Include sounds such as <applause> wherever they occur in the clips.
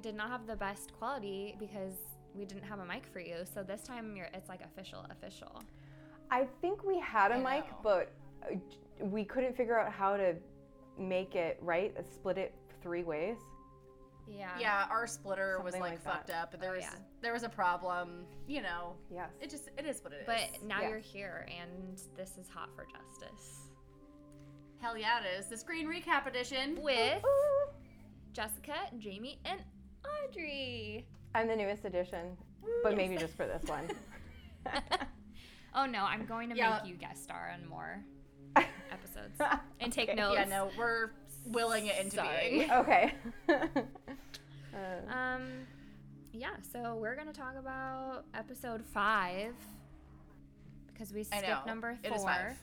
did not have the best quality because we didn't have a mic for you. So this time you're it's like official, official. I think we had a I mic, know. but uh, we couldn't figure out how to make it right, uh, split it three ways. Yeah. Yeah, our splitter was Something like, like that. fucked up. There Oh, was yeah. there was a problem. You know, Yes. it just it is what it is. But now Yeah. you're here and this is hot for justice. hell yeah, it is the screen recap edition. With Ooh. Jessica, Jamie, and Audrey. I'm the newest addition, but maybe just for this one. <laughs> oh no, I'm going to Yeah. make you guest star on more <laughs> episodes and take Okay. notes. Yeah, no, we're willing it into Sorry. being. <laughs> okay. Uh, Um, yeah. So we're gonna talk about episode five because we I skipped know. number four. is five.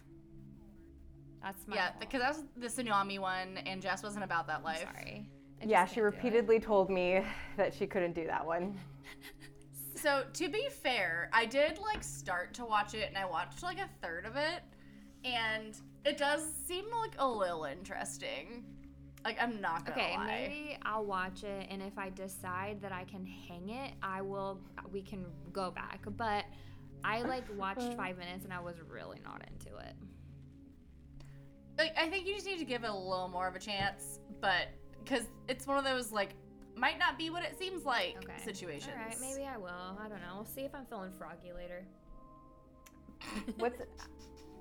That's my Yeah, because that was the tsunami one, and Jess wasn't about that I'm life. sorry. I yeah, she can't do it. repeatedly told me <laughs> that she couldn't do that one. So to be fair, I did like start to watch it, and I watched like a third of it, and it does seem like a little interesting. Like I'm not gonna Okay, lie. maybe I'll watch it, and if I decide that I can hang it, I will. We can go back. But I like <laughs> watched five minutes, and I was really not into it. like I think you just need to give it a little more of a chance, but because it's one of those like might not be what it seems like Okay. situations. All right, maybe I will. I don't know. We'll see if I'm feeling froggy later. <laughs> What's,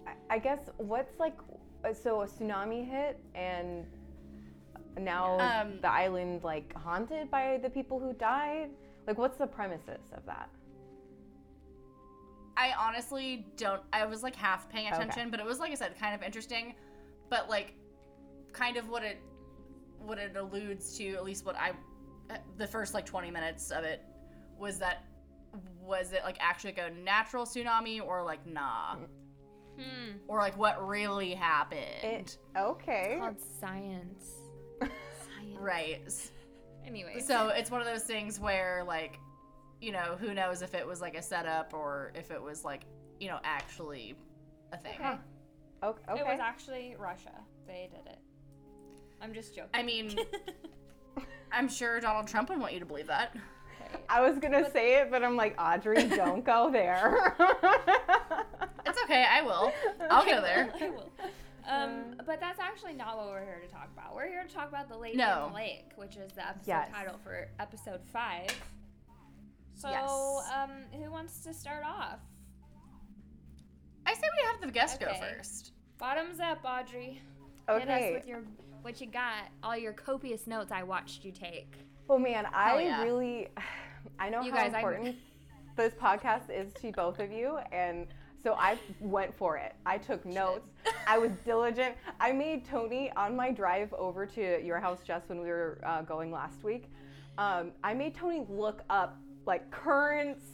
I- I guess, what's like, uh, so a tsunami hit and now Um, the island like haunted by the people who died? Like, what's the premises of that? I honestly don't. I was like half paying Okay. attention, but it was like I said, kind of interesting. But like, kind of what it what it alludes to, at least what I, the first like twenty minutes of it, was that was it like actually like a natural tsunami or like nah, Hmm. or like what really happened? It, okay. It's called science. Science. right. Anyway. So it's one of those things where like, you know, who knows if it was like a setup or if it was like, you know, actually a thing. Okay. Okay. It was actually Russia. They did it. I'm just joking. I mean, <laughs> I'm sure Donald Trump would want you to believe that. I was gonna say it, but I'm like, Audrey, <laughs> don't go there. It's okay, I will. <laughs> I'll go there. I will. Um, but that's actually not what we're here to talk about. We're here to talk about the lady No. in the lake, which is the episode Yes. title for episode five. So, Yes. um, who wants to start off? I say we have the guest Okay. go first. Bottoms up, Audrey. Hit us okay. with your what you got. All your copious notes I watched you take. Oh man, I yeah. really, <sighs> I know You how guys, I'm- important <laughs> this podcast is to both of you, and so I went for it. I took notes. <laughs> I was diligent. I made Tony on my drive over to your house just when we were uh, going last week. Um, I made Tony look up like currents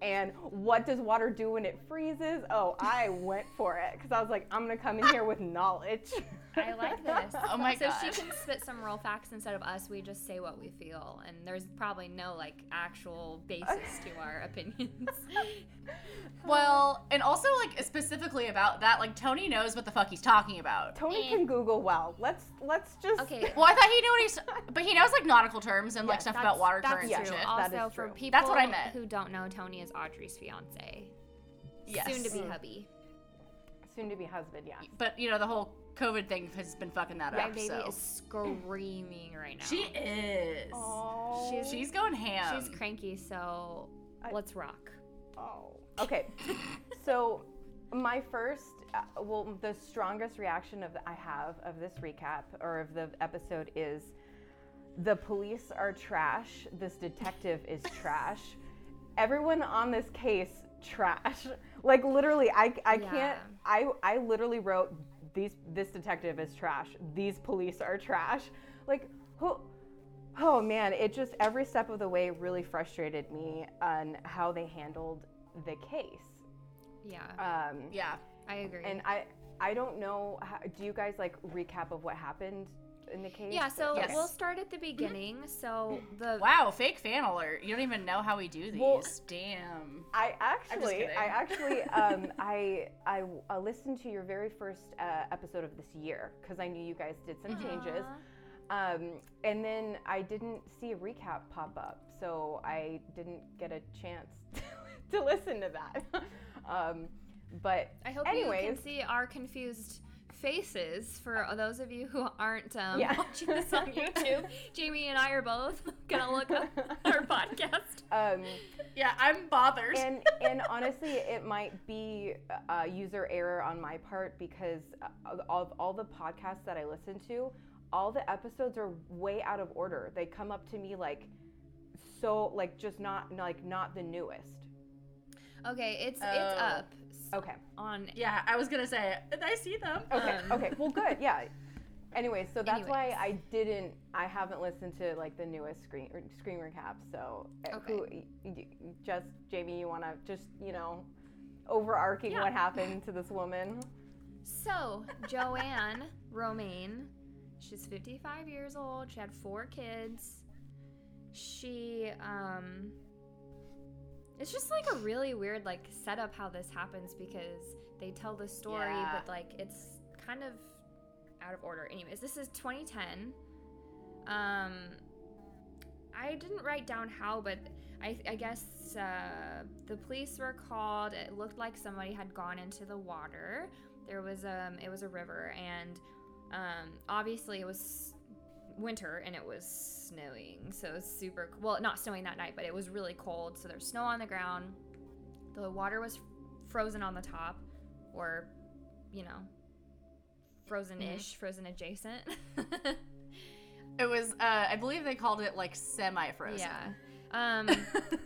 and what does water do when it freezes. Oh, I <laughs> went for it because I was like, I'm gonna come in here with knowledge. I like this. Oh my so god. she can spit some real facts instead of us. We just say what we feel, and there's probably no like actual basis to our <laughs> opinions. <laughs> Well, and also like specifically about that, like Tony knows what the fuck he's talking about. Tony Eh. can Google well. Let's let's just Okay. <laughs> Well, I thought he knew what he's, but he knows like nautical terms and like stuff about water that's currents true. and shit. That Also, is for true. people That's what I meant. who don't know, Tony is Audrey's fiance, Yes. soon to be Mm. hubby. soon to be husband. Yeah. But you know the whole COVID thing has been fucking that My up. baby so. is screaming right now. She is. Oh. She's- She's going ham. She's cranky, so I- let's rock. Oh. Okay. <laughs> so, my first, uh, well, the strongest reaction of the, I have of this recap or of the episode is, the police are trash. This detective is <laughs> trash. Everyone on this case trash. <laughs> Like literally, I I can't. I I literally wrote these. This detective is trash. These police are trash. Like who? Oh man, it just every step of the way really frustrated me on how they handled the case. Yeah, Um, yeah. I agree. and I I don't know. How, do you guys like recap of what happened in the case? Yeah, so Yes. we'll start at the beginning. So the Wow, fake fan alert. You don't even know how we do these. Well- Damn. I actually. I actually, <laughs> um, I, I, uh, listened to your very first uh, episode of this year because I knew you guys did some changes, um, and then I didn't see a recap pop up, so I didn't get a chance <laughs> to listen to that. <laughs> um, but I hope you can see our confused faces for those of you who aren't um, Yeah. watching this on <laughs> YouTube. Jamie and I are both <laughs> gonna look up our <laughs> podcast. um, Yeah, I'm bothered. and and honestly, it might be a user error on my part because uh, of all the podcasts that I listen to, all the episodes are way out of order. They come up to me like so like just not like not the newest. Okay, it's Oh. it's up Okay. on. yeah, I was gonna say, I see them. Okay. Um, okay. Well, good. Yeah. Anyway, so that's why I didn't. I haven't listened to like the newest screen er, screen recap. So, uh, Okay. who, just Jamie, you want to just you know, overarching Yeah. what happened to this woman? So Joanne <laughs> Romaine, she's 55 years old. She had four kids. She um. It's just like a really weird like setup how this happens because they tell the story, Yeah. but like it's kind of out of order. Anyways, this is 2010. Um, I didn't write down how, but I, I guess uh, the police were called. It looked like somebody had gone into the water. There was um, it was a river, and um, obviously it was winter and it was snowing, so it was super. Well, not snowing that night, but it was really cold. So there's snow on the ground. The water was frozen on the top, or you know, frozen-ish, frozen adjacent. <laughs> It was, uh, I believe they called it like semi-frozen. Yeah. Um,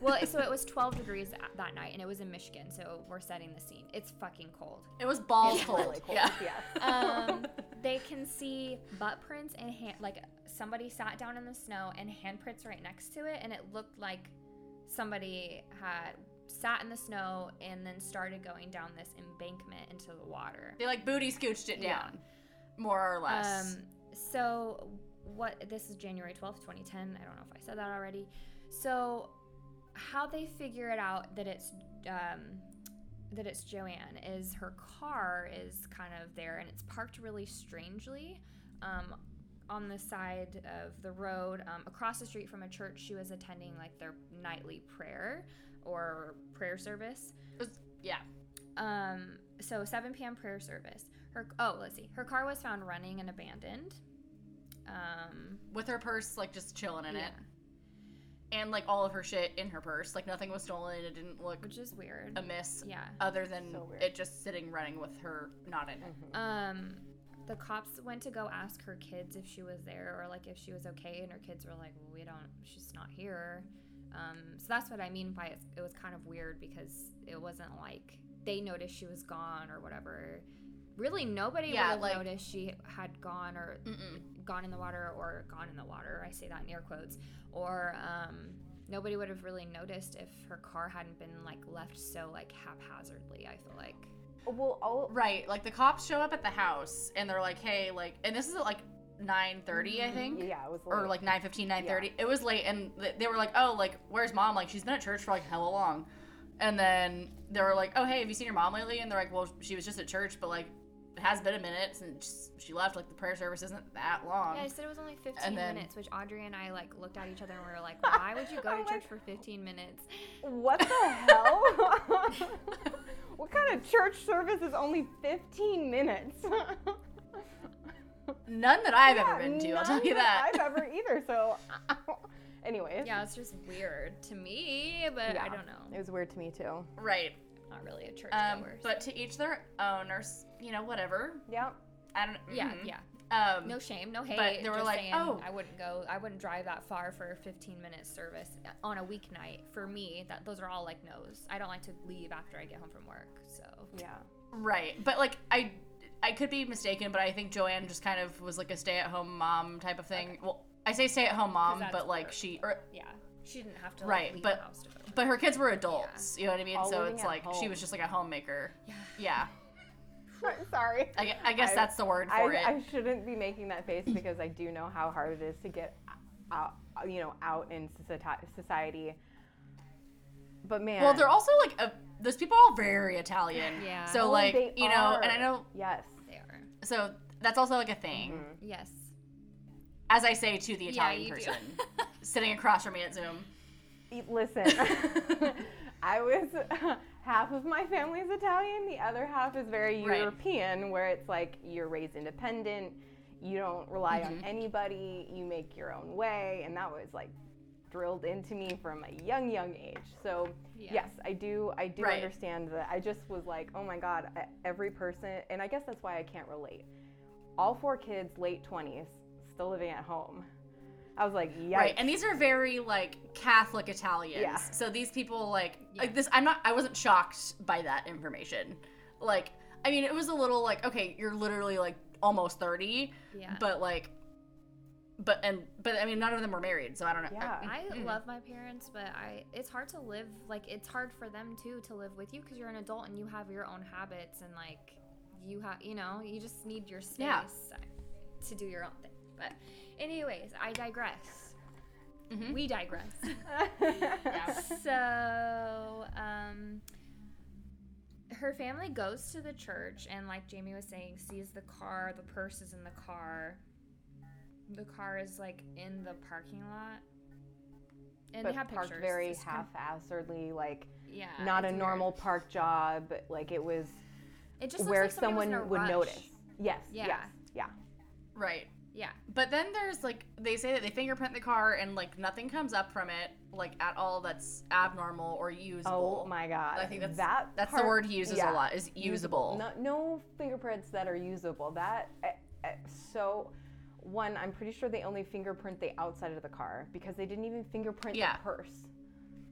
well, so it was <laughs> 12 degrees that night, and it was in Michigan, so we're setting the scene. It's fucking cold. It was balls It's cold. really cold. Yeah. Yes. Um, <laughs> they can see butt prints and hand, like somebody sat down in the snow and handprints right next to it, and it looked like somebody had sat in the snow and then started going down this embankment into the water. They like booty scooched it Yeah. down, more or less. Um, so what? This is January twelfth, twenty ten. I don't know if I said that already. So how they figure it out that it's um, that it's Joanne is her car is kind of there and it's parked really strangely. Um, on the side of the road, um, across the street from a church she was attending, like their nightly prayer or prayer service. Was- yeah. Um, so 7 p.m. prayer service. Her oh, let's see. Her car was found running and abandoned. Um, With her purse like just chilling in yeah, it. And like all of her shit in her purse. Like nothing was stolen. It didn't look which is weird. amiss yeah. other than So it just sitting running with her not in it. Um, the cops went to go ask her kids if she was there or like if she was okay, and her kids were like, "Well, we don't. She's not here." Um, so that's what I mean by it. It was kind of weird because it wasn't like they noticed she was gone or whatever. Really, nobody Yeah, would have like- noticed she had gone or Mm-mm. gone in the water or gone in the water. I say that in air quotes. Or um, nobody would have really noticed if her car hadn't been like left so like haphazardly. I feel like. Well, all Right. Like the cops show up at the house and they're like, hey, like, and this is at like 9.30, I mm-hmm. think. yeah, it was Or late. like 9.15, 9.30. It was late and th- they were like, oh, like, where's mom? Like, she's been at church for like hella long. And then they were like, oh, hey, have you seen your mom lately? And they're like, well, she was just at church, but like, it has been a minute since she left. Like, the prayer service isn't that long. Yeah, I said it was only 15 then- minutes, which Audrey and I like looked at each other and we were like, <laughs> why would you go I'm to church like- for 15 minutes? What the <laughs> hell? <laughs> what kind of church service is only 15 minutes? None that I've Yeah, ever been to, I'll tell you that. I've ever either. So, anyways, Yeah, it's just weird to me, but I don't know. it was weird to me too. right. Not really a church Um, goer. but to each their own, or, you know, whatever. Yeah. I don't yeah, mhm. yeah. Um, No shame, no hate. But they were just like, saying "Oh." I wouldn't go. I wouldn't drive that far for a 15 minute service on a weeknight. For me, that those are all like no's. I don't like to leave after I get home from work. So Yeah. Right, but like I, I could be mistaken, but I think Joanne just kind of was like a stay-at-home mom type of thing. Well, I say stay-at-home mom, but like work. she, or, yeah, she didn't have to like, Right, leave but- the house to go. but her kids were adults. You know what I mean? All so it's at like she was just like a homemaker. Yeah. Yeah. <laughs> Sorry. I, I guess I- that's the word I, for it. I shouldn't be making that face because I do know how hard it is to get out, you know, out in society. But man, well, they're also like a, those people are all very Italian. Yeah. So Oh, like they you know, and I know yes. They are. so that's also like a thing. Mhm. Yes. As I say to the Italian you do. person <laughs> sitting across from me at Zoom. Listen, <laughs> I was <laughs> half of my family's Italian, the other half is very Right. European, where it's like you're raised independent, you don't rely on Mhm. anybody, you make your own way, and that was like drilled into me from a young, young age. So Yeah. yes, I do, I do Right. understand that. I just was like, oh my god, every person, and I guess that's why I can't relate. All four kids, late twenties, still living at home. I was like, yikes. Right, and these are very like Catholic Italians. Yeah. So these people like Yeah. like this. I'm not. I wasn't shocked by that information. Like, I mean, it was a little like, okay, you're literally like almost thirty, Yeah. but like, but and but I mean, none of them were married, so I don't know. Yeah. I Mm. love my parents, but I it's hard to live like it's hard for them too to live with you because you're an adult and you have your own habits and like you have you know you just need your space Yeah. to do your own thing. But anyways, I digress. Mhm. We digress. <laughs> Yeah. <laughs> so um her family goes to the church and like jamie was saying sees the car the purse is in the car the car is like in the parking lot and but they have parked pictures very It's half-assedly, like yeah not a weird. normal park job. Like it was it just looks where like somebody was in someone would rush. notice. Yes. Yeah. Yes. Yeah. Right. Yeah But then there's like they say that they fingerprint the car and like nothing comes up from it like at all that's abnormal or usable. Oh my god. I think that's that. that's the word he uses yeah. a lot is usable. No, no fingerprints that are usable. That eh, eh, so. One, I'm pretty sure they only fingerprint the outside of the car because they didn't even fingerprint Yeah. the purse.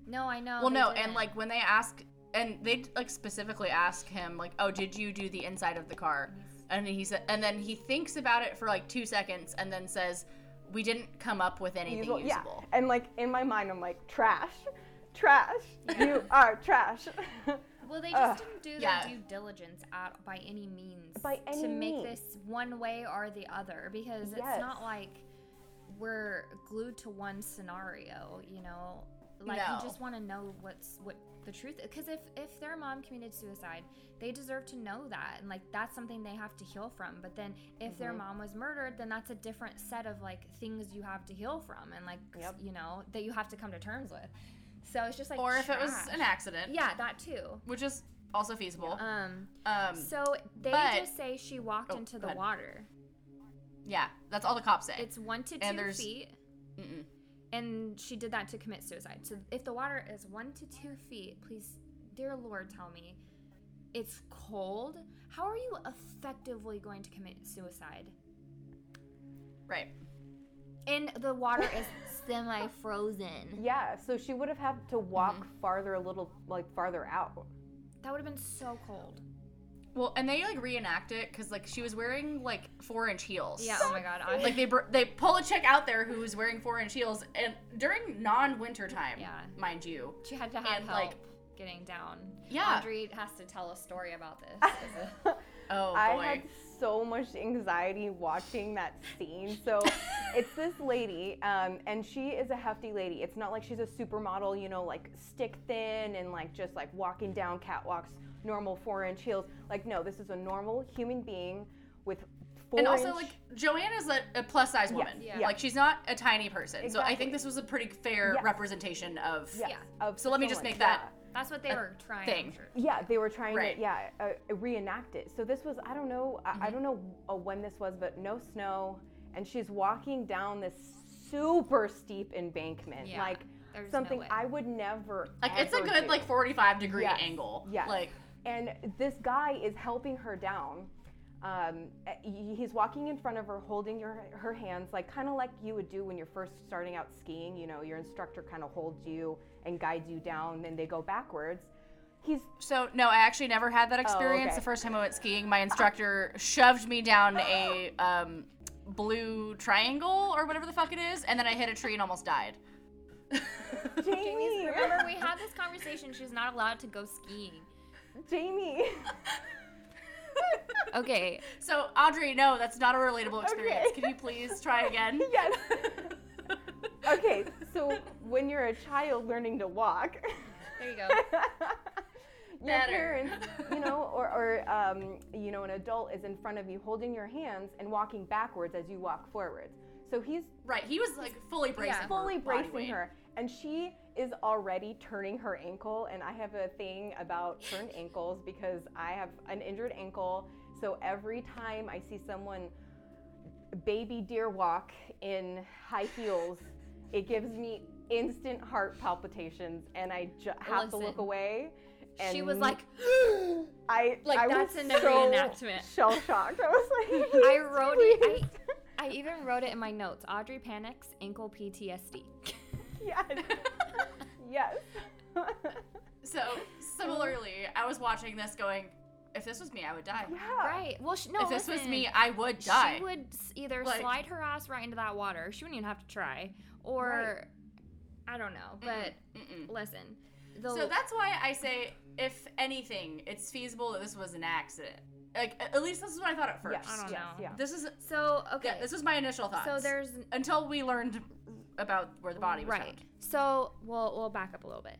no i know well, no, and didn't. like when they ask and they like specifically ask him like, "Oh, did you do the inside of the car?" And he said and then he thinks about it for like 2 seconds and then says, "We didn't come up with anything Usable- usable." Yeah. And like in my mind, I'm like trash, trash. You <laughs> are trash. <laughs> Well, they Ugh. just didn't do Yeah. their due diligence at, by any means By any to make means. this one way or the other because Yes. it's not like we're glued to one scenario, you know. Like No. you just want to know what's what the truth because if if their mom committed suicide, they deserve to know that and like that's something they have to heal from. But then if their Mhm. mom was murdered, then that's a different set of like things you have to heal from and like Yep. you know that you have to come to terms with. So it's just like or if it was an accident. Yeah, that too. Which is also feasible. Um, Um so they but- just say she walked Oh, into the water. yeah, that's all the cops say. It's one to two feet, Mm-mm. And she did that to commit suicide. So if the water is one to two feet, please, dear Lord, tell me, it's cold. How are you effectively going to commit suicide? Right. And the water is semi-frozen. <laughs> yeah. So she would have had to walk Mm-hmm. farther, a little like farther out. That would have been so cold. Well, and they like reenact it because like she was wearing like four inch heels. Yeah. Oh my God. I, Like they br- they pull a chick out there who was wearing four inch heels and during non winter time, Yeah. mind you. she had to have and, help like- getting down. Yeah. Audrey has to tell a story about this. <laughs> it- <laughs> Oh I had so much anxiety watching that scene. So <laughs> it's this lady, um, and she is a hefty lady. It's not like she's a supermodel, you know, like stick thin and like just like walking down catwalks, normal four inch heels. Like, no, this is a normal human being with four and also inch. like Joanne is a, a plus size woman. Yeah. Like she's not a tiny person. So I think this was a pretty fair Yes. representation of yes, yeah. of So let me just make that That's what they A were trying. thing. Yeah, they were trying Right. to yeah uh, reenact it. So this was I don't know I, Mm-hmm. I don't know uh, when this was, but no snow, and she's walking down this super steep embankment, Yeah, like there's no something way. I would never. like it's a good do. like 45 degree Yes, angle. Yeah. Like And this guy is helping her down. Um, he's walking in front of her, holding her, her hands, like kind of like you would do when you're first starting out skiing. You know, your instructor kind of holds you and guides you down, then they go backwards. He's So no, I actually never had that experience. okay. The first time I went skiing, my instructor shoved me down a um, blue triangle or whatever the fuck it is, and then I hit a tree and almost died. <laughs> Jamie's, Jamie. remember, we had this conversation. She's not allowed to go skiing. Jamie. <laughs> Okay. So, Audrey, no, that's not a relatable experience. Okay. Can you please try again? <laughs> Yes. <laughs> okay, so when you're a child learning to walk, There you go. your Better. parents, you know, or, or um, you know, an adult is in front of you holding your hands and walking backwards as you walk forwards. So he's Right, he was like fully bracing. her fully body bracing weight. her, and she is already turning her ankle. And I have a thing about turned ankles because I have an injured ankle. So every time I see someone baby deer walk in high heels, it gives me instant heart palpitations, and I ju- have to look away. And She was like, <gasps> I like, I that's was in the so reenactment. Shell shocked. I was like, <laughs> I wrote it. I, I even wrote it in my notes. Audrey panics, ankle PTSD. <laughs> yes, <laughs> yes. So, similarly, I was watching this going, if this was me, I would die. yeah. Right. Well, sh- no. if this was me, I would die. She would either Like- slide her ass right into that water. She wouldn't even have to try, or I don't know. But Mm-mm. listen, the, So that's why I say, if anything, it's feasible that this was an accident. Like, at least this is what I thought at first. Yes, I don't yes, know. Yeah. This is so okay. yeah, this was my initial thought. so there's until we learned about where the body was right. found. So we'll we'll back up a little bit.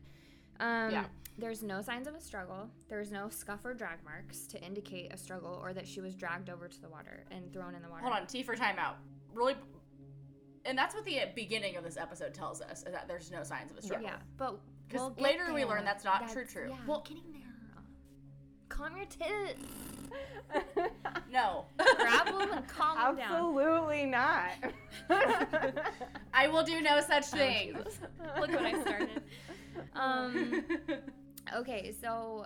Um, Yeah. There's no signs of a struggle. There's no scuff or drag marks to indicate a struggle or that she was dragged over to the water and thrown in the water. Hold on, T for timeout. Really, and that's what the beginning of this episode tells us is that there's no signs of a struggle. Yeah, but 'Cause we'll get later we learn that's not true, true. Yeah, Well- getting there. Calm your tits. <laughs> No, Grab them and calm them down. Absolutely not. <laughs> I will do no such Oh, thing. Jesus. Look what I started. Um, <laughs> okay, so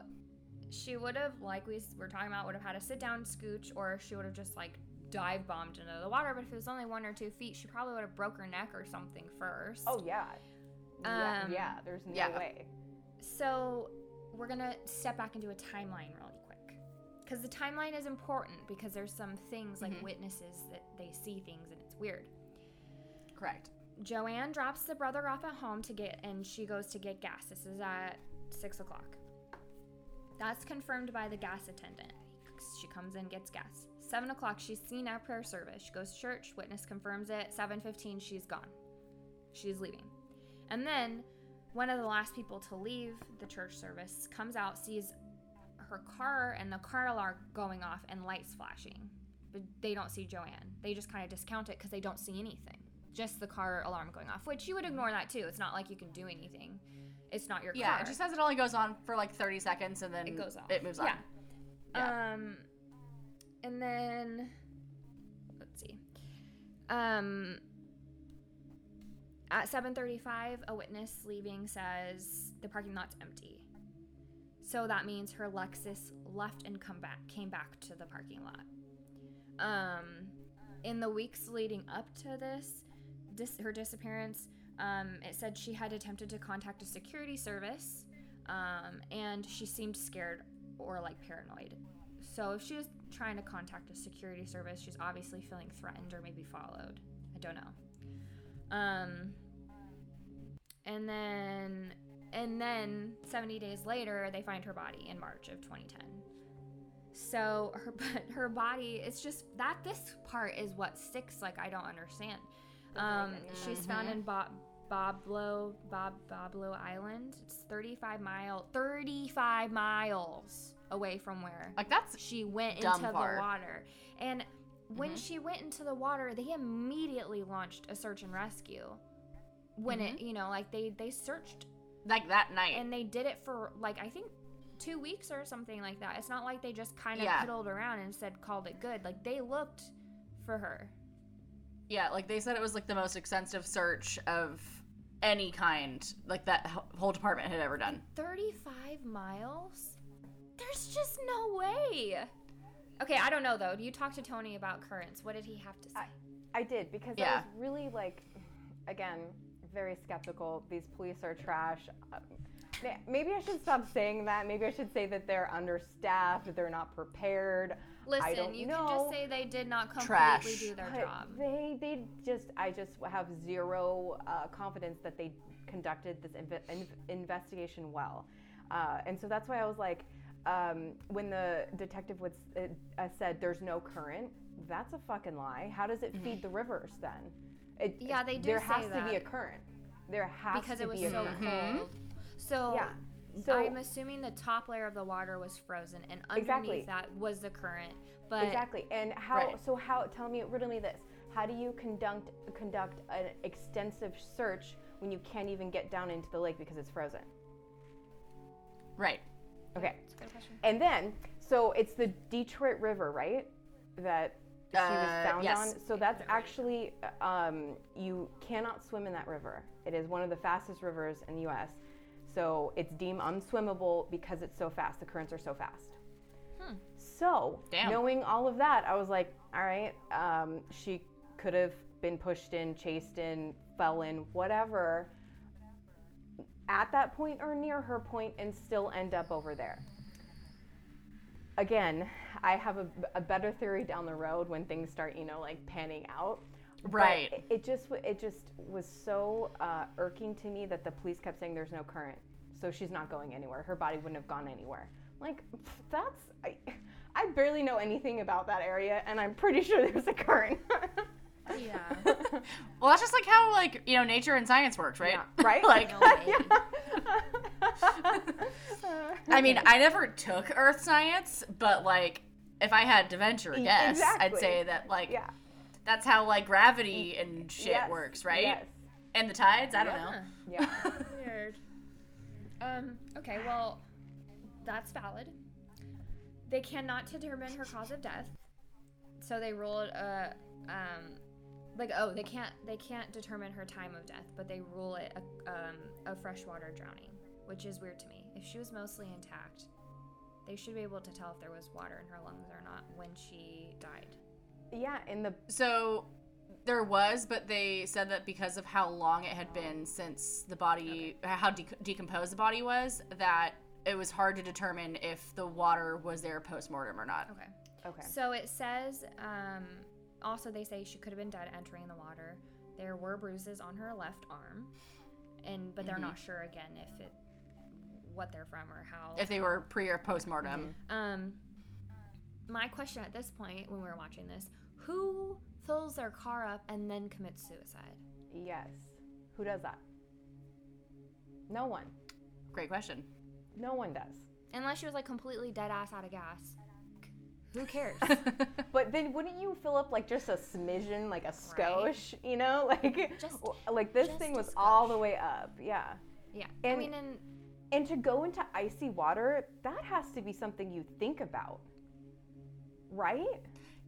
she would have, like we were talking about, would have had a sit down scooch, or she would have just like dive bombed into the water. But if it was only one or two feet, she probably would have broke her neck or something first. oh yeah. Yeah, Um, yeah, there's no yeah. way. So we're gonna step back into a timeline really quick, because the timeline is important because there's some things like Mhm. witnesses that they see things and it's weird. Correct. Joanne drops the brother off at home to get, and she goes to get gas. This is at six o'clock. That's confirmed by the gas attendant. She comes in, gets gas. Seven o'clock, she's seen at prayer service. She goes to church. Witness confirms it. Seven fifteen, she's gone. She's leaving, and then one of the last people to leave the church service comes out, sees her car and the car alarm going off and lights flashing. But they don't see Joanne. They just kind of discount it because they don't see anything. Just the car alarm going off, which you would ignore that too. It's not like you can do anything. It's not your Yeah, car. it just says it only goes on for like 30 seconds and then It goes off. It moves on. Yeah. Yeah. Um, and then let's see. Um, at 7:35, a witness leaving says the parking lot's empty. So that means her Lexus left and come back, came back to the parking lot. Um, in the weeks leading up to this, dis- her disappearance, um, it said she had attempted to contact a security service, um, and she seemed scared or like paranoid. So if she was trying to contact a security service, she's obviously feeling threatened or maybe followed. I don't know. Um, and then and then 70 days later, they find her body in March of 2010. So her <laughs> but her body, it's just that this part is what sticks. Like I don't understand. Um, she's found in Bob. Boblo, Bob Boblo Island. It's 35 mile, 35 miles away from where Like that's she went into far. the water. And when Mhm. she went into the water, they immediately launched a search and rescue. When Mm-hmm. it, you know, like they they searched like that night. and they did it for like I think two weeks or something like that. It's not like they just kind of Yeah. piddled around and said called it good. Like they looked for her. yeah, like they said it was like the most extensive search of any kind like that whole department had ever done. 35 miles? There's just no way. Okay, I don't know though. You talked to Tony about currents. What did he have to say? I did because I was really like, again, very skeptical. These police are trash. Uh, Maybe I should stop saying that. Maybe I should say that they're understaffed, that they're not prepared. Listen, don't you know. can just say they did not completely Trash. do their But job. They, they just, I just have zero uh, confidence that they conducted this inve- in- investigation well. Uh, and so that's why I was like, um, when the detective was uh, uh, said there's no current, that's a fucking lie. How does it feed the rivers then? It, Yeah, they do There say has to be a current. There has because to be a so current. Because it was so cold. Mm-hmm. So Yeah. So I'm assuming the top layer of the water was frozen, and underneath Exactly. that was the current. But exactly. And how? Right. So how? Tell me, riddle me this. How do you conduct conduct an extensive search when you can't even get down into the lake because it's frozen? Right. Okay. That's a good question. And then, so it's the Detroit River, right? That she was Uh, found yes. on. So that's actually, um, you cannot swim in that river. It is one of the fastest rivers in the U.S. So it's deemed unswimmable because it's so fast. The currents are so fast. Hmm. So Damn. knowing all of that, I was like, all right, um, she could have been pushed in, chased in, fell in, whatever. At that point or near her point, and still end up over there again, I have a, a better theory down the road when things start, you know, like panning out. Right. it, it just it just was so uh, irking to me that the police kept saying there's no current, so she's not going anywhere. Her body wouldn't have gone anywhere. Like that's I, I barely know anything about that area, and I'm pretty sure there's a current. Yeah. <laughs> Well, that's just like how like you know nature and science works, right? Yeah, right? <laughs> like, No way. <laughs> <laughs> I mean, I never took Earth science, but like, if I had to venture a guess, I'd say that like yeah. that's how like gravity and shit Yes, works, right? Yes. And the tides, I don't Huh. know. Yeah. <laughs> Weird. Um, okay, well, that's valid. They cannot determine her cause of death. So they ruled uh um like oh, they can't they can't determine her time of death, but they rule it a, um, a freshwater drowning, which is weird to me. If she was mostly intact, they should be able to tell if there was water in her lungs or not when she died. Yeah. In the So there was, but they said that because of how long it had been since the body, how de- decomposed the body was, that it was hard to determine if the water was there post mortem or not. Okay. okay. So it says, um, also they say she could have been dead entering the water. There were bruises on her left arm, and but they're Mhm. not sure again if it, what they're from or how. If they were pre or post mortem. Um, my question at this point, when we were watching this, who fills their car up and then commits suicide? Yes. Who does that? No one. Great question. No one does. Unless she was like completely dead ass out of gas. Who cares? <laughs> But then wouldn't you fill up like just a smidgen, like a Right. skosh, you know? <laughs> Like Just- like this just thing a was all the way up. Yeah. yeah. I mean, and And to go into icy water, that has to be something you think about. Right?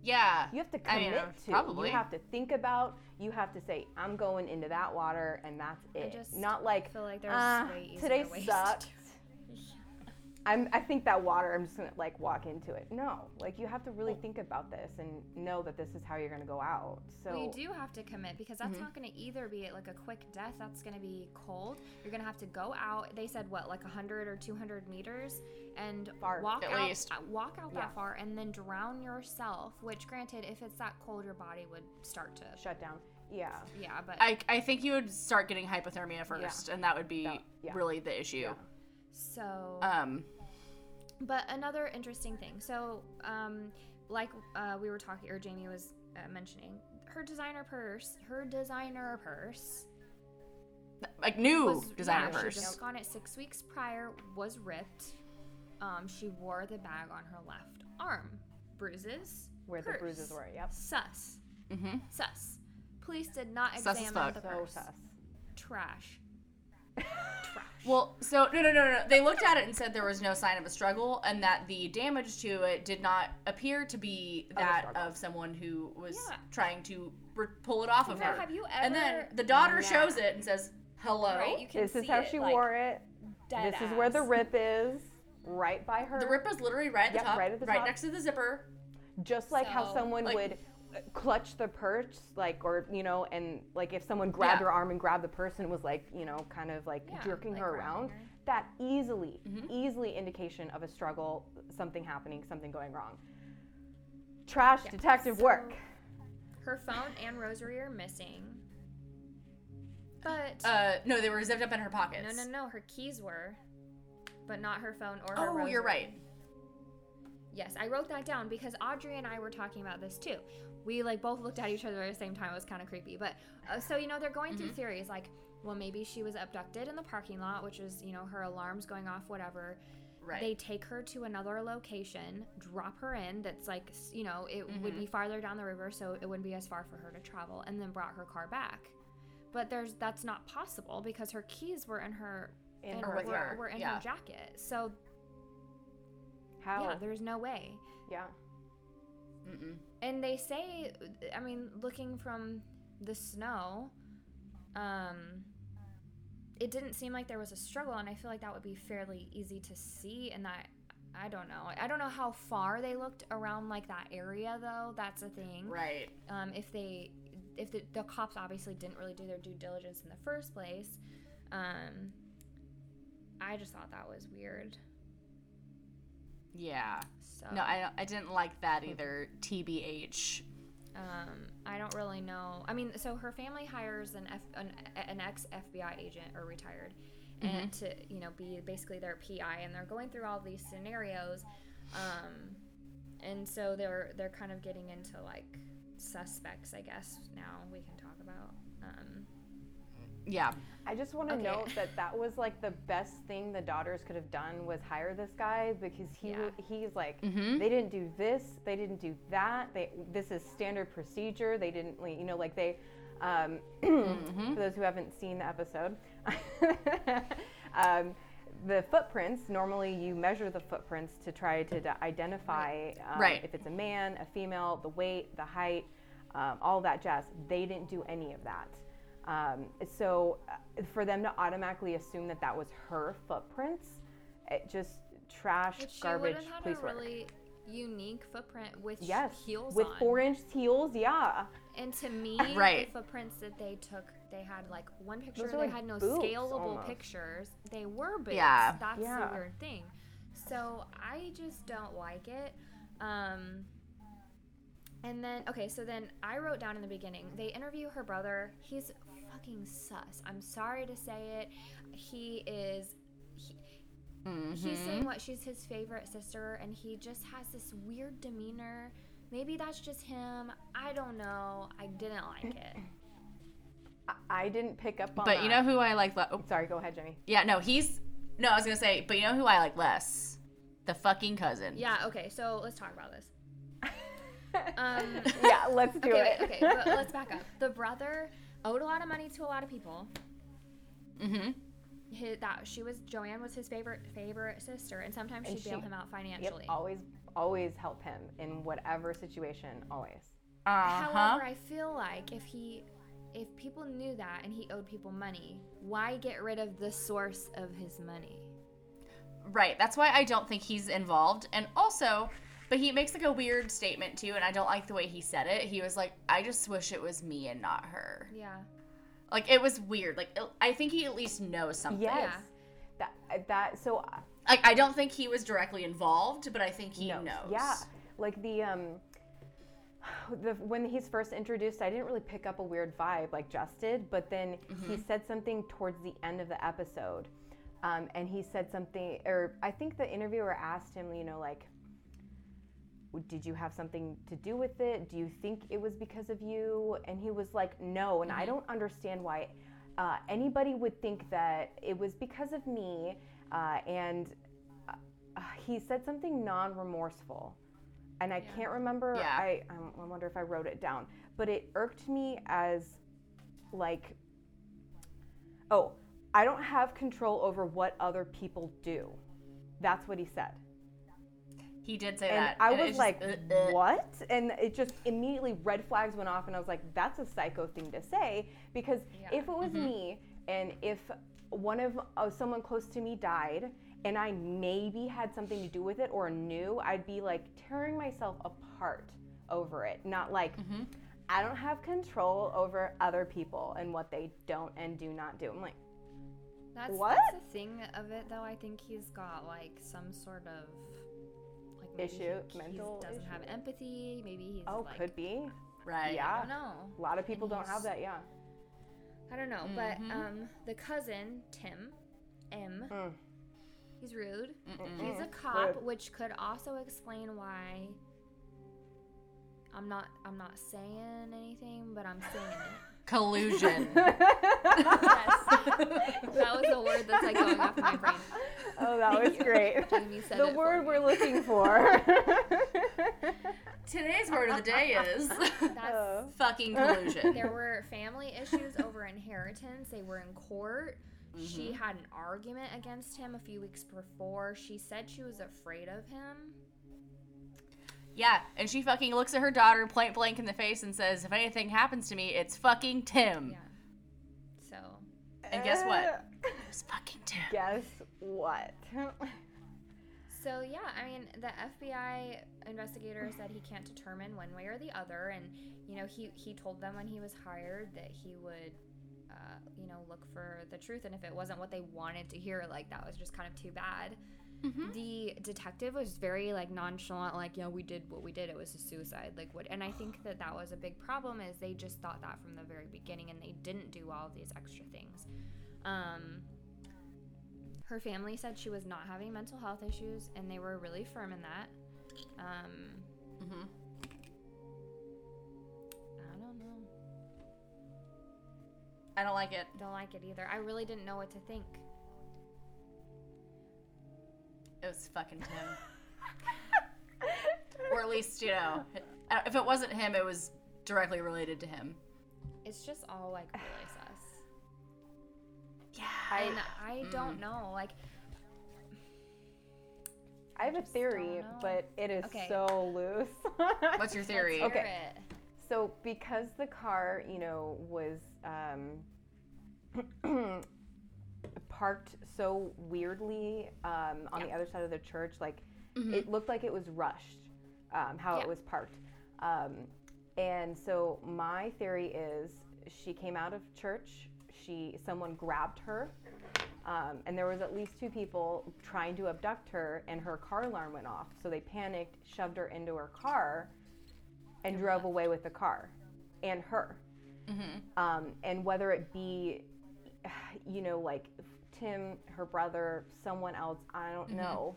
yeah. You have to I commit mean, uh, to. probably. You have to think about. You have to say, "I'm going into that water," and that's I it. just Not like feel like there's "Ah, way easier today ways to sucked. <laughs> do I'm, I think that water, I'm just gonna like walk into it. No, like you have to really think about this and know that this is how you're gonna go out. So Well, you do have to commit because that's Mhm. not going to either be like a quick death. That's going to be cold. You're going to have to go out. They said what, like 100 or 200 meters, and Far. walk At out, least. uh, walk out Yeah. that far, and then drown yourself. Which, granted, if it's that cold, your body would start to. shut down. Yeah. Yeah, but I, I think you would start getting hypothermia first, and that would be That- yeah. really the issue. Yeah. so. Um, But another interesting thing. So, um, like uh, we were talking, or Jamie was uh, mentioning, her designer purse, her designer purse like new was designer yeah, purse. She just got it six weeks prior. Was ripped. Um, she wore the bag on her left arm. Bruises. Where the bruises were. Yep. Sus. hmm Sus. Police did not examine fuck. the So purse. sus. Trash. Trash. Well, so no, no, no, no, no. They looked at it and said there was no sign of a struggle, and that the damage to it did not appear to be that struggle. of someone who was Yeah. trying to re- pull it off of now, her. have you ever? and then the daughter Nah. shows it and says, "Hello." Right, you can This is see how it, she like, wore it. dead This is where the ass. rip is. Right by her. the rip is literally right at the Yep, top, right at the top. next to the zipper. just like how So, someone like- would clutch the purse like or you know and like if someone grabbed Yeah. her arm and grabbed the purse and was like you know kind of like Yeah, jerking like her around her. that easily Mhm. easily indication of a struggle something happening something going wrong trash Yeah, detective so- work Her phone and rosary are missing. But Uh, no, they were zipped up in her pockets. no, no, no. Her keys were, but not her phone or her Oh, rosary. you're right. Yes, I wrote that down because Audrey and I were talking about this too. We like both looked at each other at the same time. It was kind of creepy. But uh, so you know, they're going through theories like, well, maybe she was abducted in the parking lot, which is you know her alarms going off, whatever. Right. They take her to another location, drop her in. That's like you know it would be farther down the river, so it wouldn't be as far for her to travel, and then brought her car back. But there's that's not possible because her keys were in her In in her- her, were, were in yeah. her jacket. So How? yeah, there's no way. yeah. Mm-mm. And they say, I mean, looking from the snow, um, it didn't seem like there was a struggle, and I feel like that would be fairly easy to see. And that, I don't know, I don't know how far they looked around like that area though. That's a thing. Right. Um, if they, if the, the cops obviously didn't really do their due diligence in the first place, um, I just thought that was weird. Yeah. So No, I I didn't like that either. TBH. Um, I don't really know. I mean, so her family hires an F, an, an ex FBI agent or retired, and to you know be basically their PI, and they're going through all these scenarios, um, and so they're they're kind of getting into like suspects, I guess. Now we can talk about. Um, Yeah. I just want to Okay. note that that was like the best thing the daughters could have done was hire this guy because he Yeah. he's like Mhm. they didn't do this, they didn't do that. They this is standard procedure. They didn't you know like they um, <clears throat> for those who haven't seen the episode. <laughs> um, the footprints normally you measure the footprints to try to d- identify um, Right. if it's a man, a female, the weight, the height, um, all that jazz. They didn't do any of that. Um, so uh, for them to automatically assume that that was her footprints, it just trash, but she garbage, would have had police a work. really unique footprint with Yes, heels with on. four-inch heels, yeah. And to me, <laughs> Right. the footprints that they took, they had like one picture. Those They like had no boots scalable almost. pictures. They were boots. Yeah. That's Yeah. the weird thing. So I just don't like it. Um, and then okay, so then I wrote down in the beginning. They interview her brother. He's fucking sus. I'm sorry to say it. He is. He, He's Mhm. saying what she's his favorite sister, and he just has this weird demeanor. Maybe that's just him. I don't know. I didn't like it. I, I didn't pick up on But you know who I like? Le- oh, Sorry, go ahead, Jimmy. yeah, no, he's. No, I was gonna say, but you know who I like less? The fucking cousin. Yeah. Okay. So let's talk about this. <laughs> Um, yeah, let's do okay. it. Wait, okay. But let's back up. The brother owed a lot of money to a lot of people. Mm-hmm. His, that she was Joanne was his favorite favorite sister, and sometimes And she'd bail him out Yep, financially. always, always help him in whatever situation. Always. Uh huh. However, I feel like if he if people knew that and he owed people money, why get rid of the source of his money? Right. That's why I don't think he's involved. And also, but he makes like a weird statement too, and I don't like the way he said it. He was like, "I just wish it was me and not her." Yeah. Like it was weird. Like it- I think he at least knows something. Yes. That that so uh, Like I don't think he was directly involved, but I think he knows. knows. Yeah, like the um, <sighs> the when he's first introduced, I didn't really pick up a weird vibe like Just did, but then he said something towards the end of the episode, um, and he said something, or I think the interviewer asked him, you know, like. Did you have something to do with it? Do you think it was because of you? And he was like, no. And I don't understand why uh, anybody would think that it was because of me. Uh, and uh, he said something non-remorseful and i can't remember Yeah. I, um, I wonder if i wrote it down but it irked me as like oh i don't have control over what other people do that's what he said He did say and that. i and it was just- like uh, uh. what and it just immediately red flags went off and i was like that's a psycho thing to say because Yeah. if it was me and if one of uh, someone close to me died and i maybe had something to do with it or knew i'd be like tearing myself apart over it not like Mm-hmm. i don't have control over other people and what they don't and do not do i'm like That's, What? that's the thing of it, though. I think he's got like some sort of like maybe Issue, he, mental he doesn't have empathy. Maybe he's oh like, could be Right. Yeah. I don't know. a lot of people don't have that yeah I don't know, Mhm. but um, the cousin Tim, M, Mm. he's rude. Mm-mm. He's a cop, Rude. which could also explain why. I'm not. I'm not saying anything, but I'm saying it. Collusion. <laughs> Yes, that was a word that's like going off my brain. oh, that was <laughs> great. Jamie said the it word me. we're looking <laughs> for. Today's word of the day is That's Oh. fucking collusion. there were family issues over inheritance. They were in court. Mm-hmm. She had an argument against him a few weeks before. She said she was afraid of him. Yeah, and she fucking looks at her daughter point blank in the face and says, "If anything happens to me, it's fucking Tim." Yeah. So And guess what? <laughs> It's fucking Tim. Guess what? So yeah, I mean, the FBI investigator said he can't determine one way or the other, and you know, he he told them when he was hired that he would, uh, you know, look for the truth, and if it wasn't what they wanted to hear, like that was just kind of too bad. The detective was very like nonchalant, like, yeah, we did what we did. It was a suicide. Like what? And I think that that was a big problem is they just thought that from the very beginning, and they didn't do all of these extra things. Um, her family said she was not having mental health issues, and they were really firm in that. Um, hmm I don't know. I don't like it. Don't like it either. I really didn't know what to think. It was fucking Tim. or at least, you know, uh, if it wasn't him, it was directly related to him. It's just all like really sus. Yeah. And I don't know. Like, I have a theory, but it is Okay. so loose. What's your <laughs> theory? let's hear Okay. it. So because the car, you know, was um, <clears throat> <clears throat> parked so weirdly um, on the other side of the church, like Mhm. it looked like it was rushed, um, how Yeah. it was parked. Um, and so my theory is she came out of church. She someone grabbed her. Um, and there was at least two people trying to abduct her, and her car alarm went off. So they panicked, shoved her into her car, and drove away with the car and her. Mhm. Um, and whether it be, <sighs> you know, like Tim, her brother, someone else, I don't know,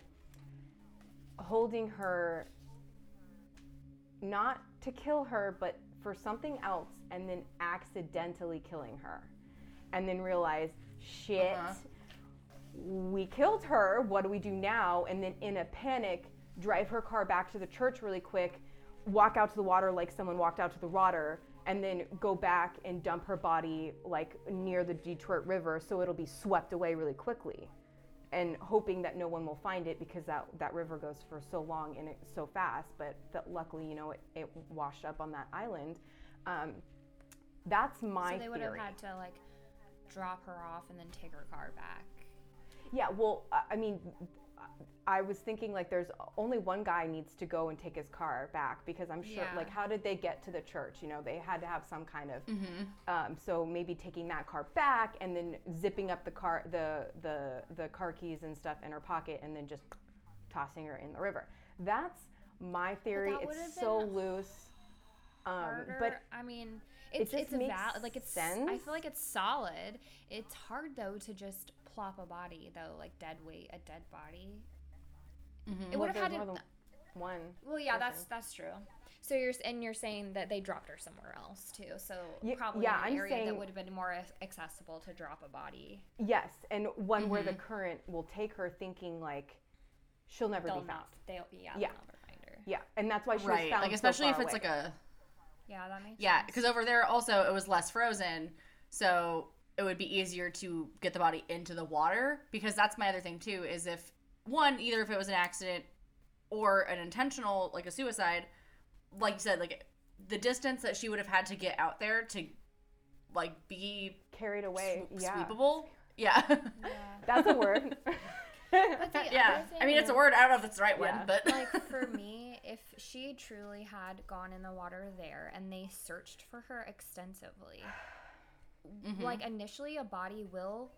holding her not to kill her, but for something else, and then accidentally killing her. And then realize, shit, Uh-huh. we killed her. What do we do now? And then in a panic, drive her car back to the church really quick, walk out to the water like someone walked out to the water, and then go back and dump her body like near the Detroit River so it'll be swept away really quickly. And hoping that no one will find it because that, that river goes for so long and it's so fast, but that luckily, you know, it, it washed up on that island. Um, that's my so they would have had to like drop her off and then take her car back. Yeah, well, I mean, I was thinking like there's only one guy needs to go and take his car back because I'm sure, Yeah. like, how did they get to the church? You know, they had to have some kind of. Mhm. Um, so maybe taking that car back and then zipping up the car, the the the car keys and stuff in her pocket, and then just tossing her in the river. That's my theory. It's so loose. Um, but I mean, it it's just it's makes val- like it's. I feel like it's solid. It's hard though to just plop a body though, like dead weight, a dead body. Mhm. It well, would have had more to. than one. Well, yeah, that's person. that's true. So you're and you're saying that they dropped her somewhere else too. So Ye- probably yeah, an I'm area that would have been more accessible to drop a body. Yes, and one where the Mhm. current will take her, thinking like she'll never They'll be found. not. They'll yeah. Yeah. They'll never find her. Yeah, and that's why she was found Like so especially if it's away. like a Yeah, that makes yeah, because over there also it was less frozen, so it would be easier to get the body into the water. Because that's my other thing too is if one either if it was an accident or an intentional like a suicide, like you said, like the distance that she would have had to get out there to like be carried away. sw- yeah, sweepable. Yeah. Yeah. <laughs> that's a word. But <laughs> yeah. I mean, it's a word. I don't know if it's the right Yeah. one, but like <laughs> for me, if she truly had gone in the water there and they searched for her extensively, Mhm. like initially a body will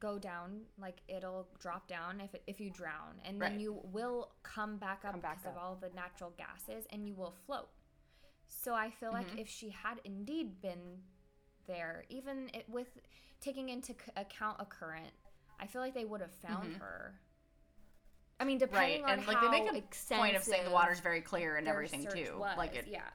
go down, like it'll drop down if it, if you drown, and then Right. you will come back up Come back because of all the natural gases, and you will float. So I feel like Mhm. if she had indeed been there, even it, with taking into c- account a current, I feel like they would have found Mhm. her. I mean, Right, depending on and like how they make a point of saying the water's very clear and everything too. Was. Like it, yeah,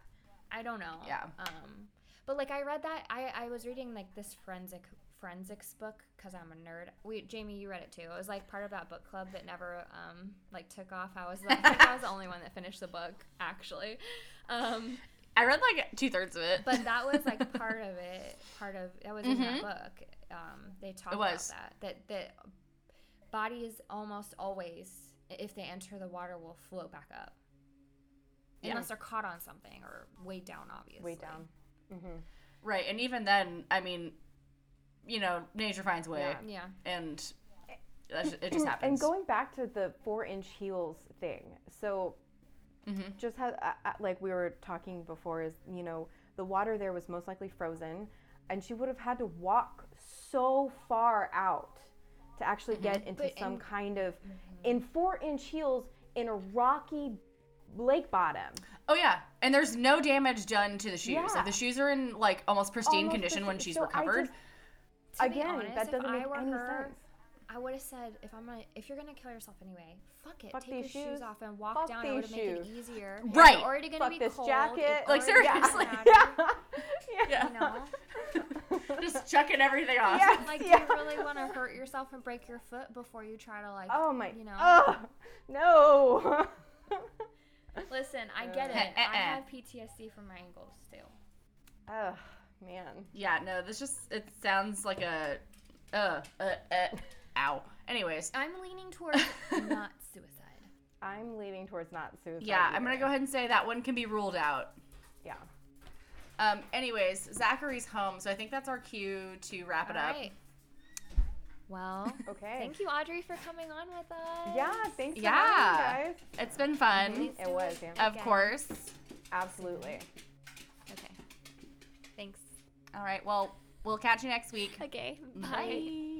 I don't know. Yeah. Um, but like I read that I I was reading like this forensic forensics book because I'm a nerd. We Jamie, you read it too. It was like part of that book club that never um like took off. I was the, <laughs> I think I was the only one that finished the book actually. Um, I read like two thirds of it. but that was like <laughs> part of it. Part of that was in Mhm. that book. Um, they talk It about that. That that bodies almost always, if they enter the water, will float back up. Yeah. Unless they're caught on something or weighed down, obviously. Way down. Mm-hmm. right, and even then, I mean, you know, nature finds a way, Yeah. Yeah. and that's it just <clears throat> happens. And going back to the four inch heels thing, so Mhm. just how, uh, uh, like we were talking before, is you know the water there was most likely frozen, and she would have had to walk so far out to actually get into But some in- kind of in four inch heels in a rocky lake bottom. Oh yeah, and there's no damage done to the shoes. Yeah. Like the shoes are in like almost pristine Almost condition when she's So recovered. just- To be Again, honest, that doesn't I make were any her, sense. I would have said, if I'm gonna, if you're gonna kill yourself anyway, fuck it, Fuck take your shoes shoes. off and walk Fuck down. It would these have made it easier. Right. It's already gonna Fuck be this cold. jacket. Like, seriously. matter, <laughs> yeah. yeah, You know. <laughs> just chucking everything off. Yeah. Like, Yeah. do you really want to hurt yourself and break your foot before you try to like? Oh my. You know. Oh no. <laughs> Listen, I get Uh. it. <laughs> I have PTSD from my ankles too. oh man. Yeah, no, this just it sounds like a uh uh uh ow. Anyways, I'm leaning towards <laughs> not suicide. I'm leaning towards not suicide. yeah, I'm gonna go ahead and say that one can be ruled out. Yeah. Um, anyways, Zachary's home, so I think that's our cue to wrap it All up. right. Well, Okay. thank you, Audrey, for coming on with us. Yeah. Thanks for Yeah. having me, guys. It's been fun, Please It was, yeah. of again. course. Absolutely. Okay. Thanks. All right, well, we'll catch you next week. Okay. Bye.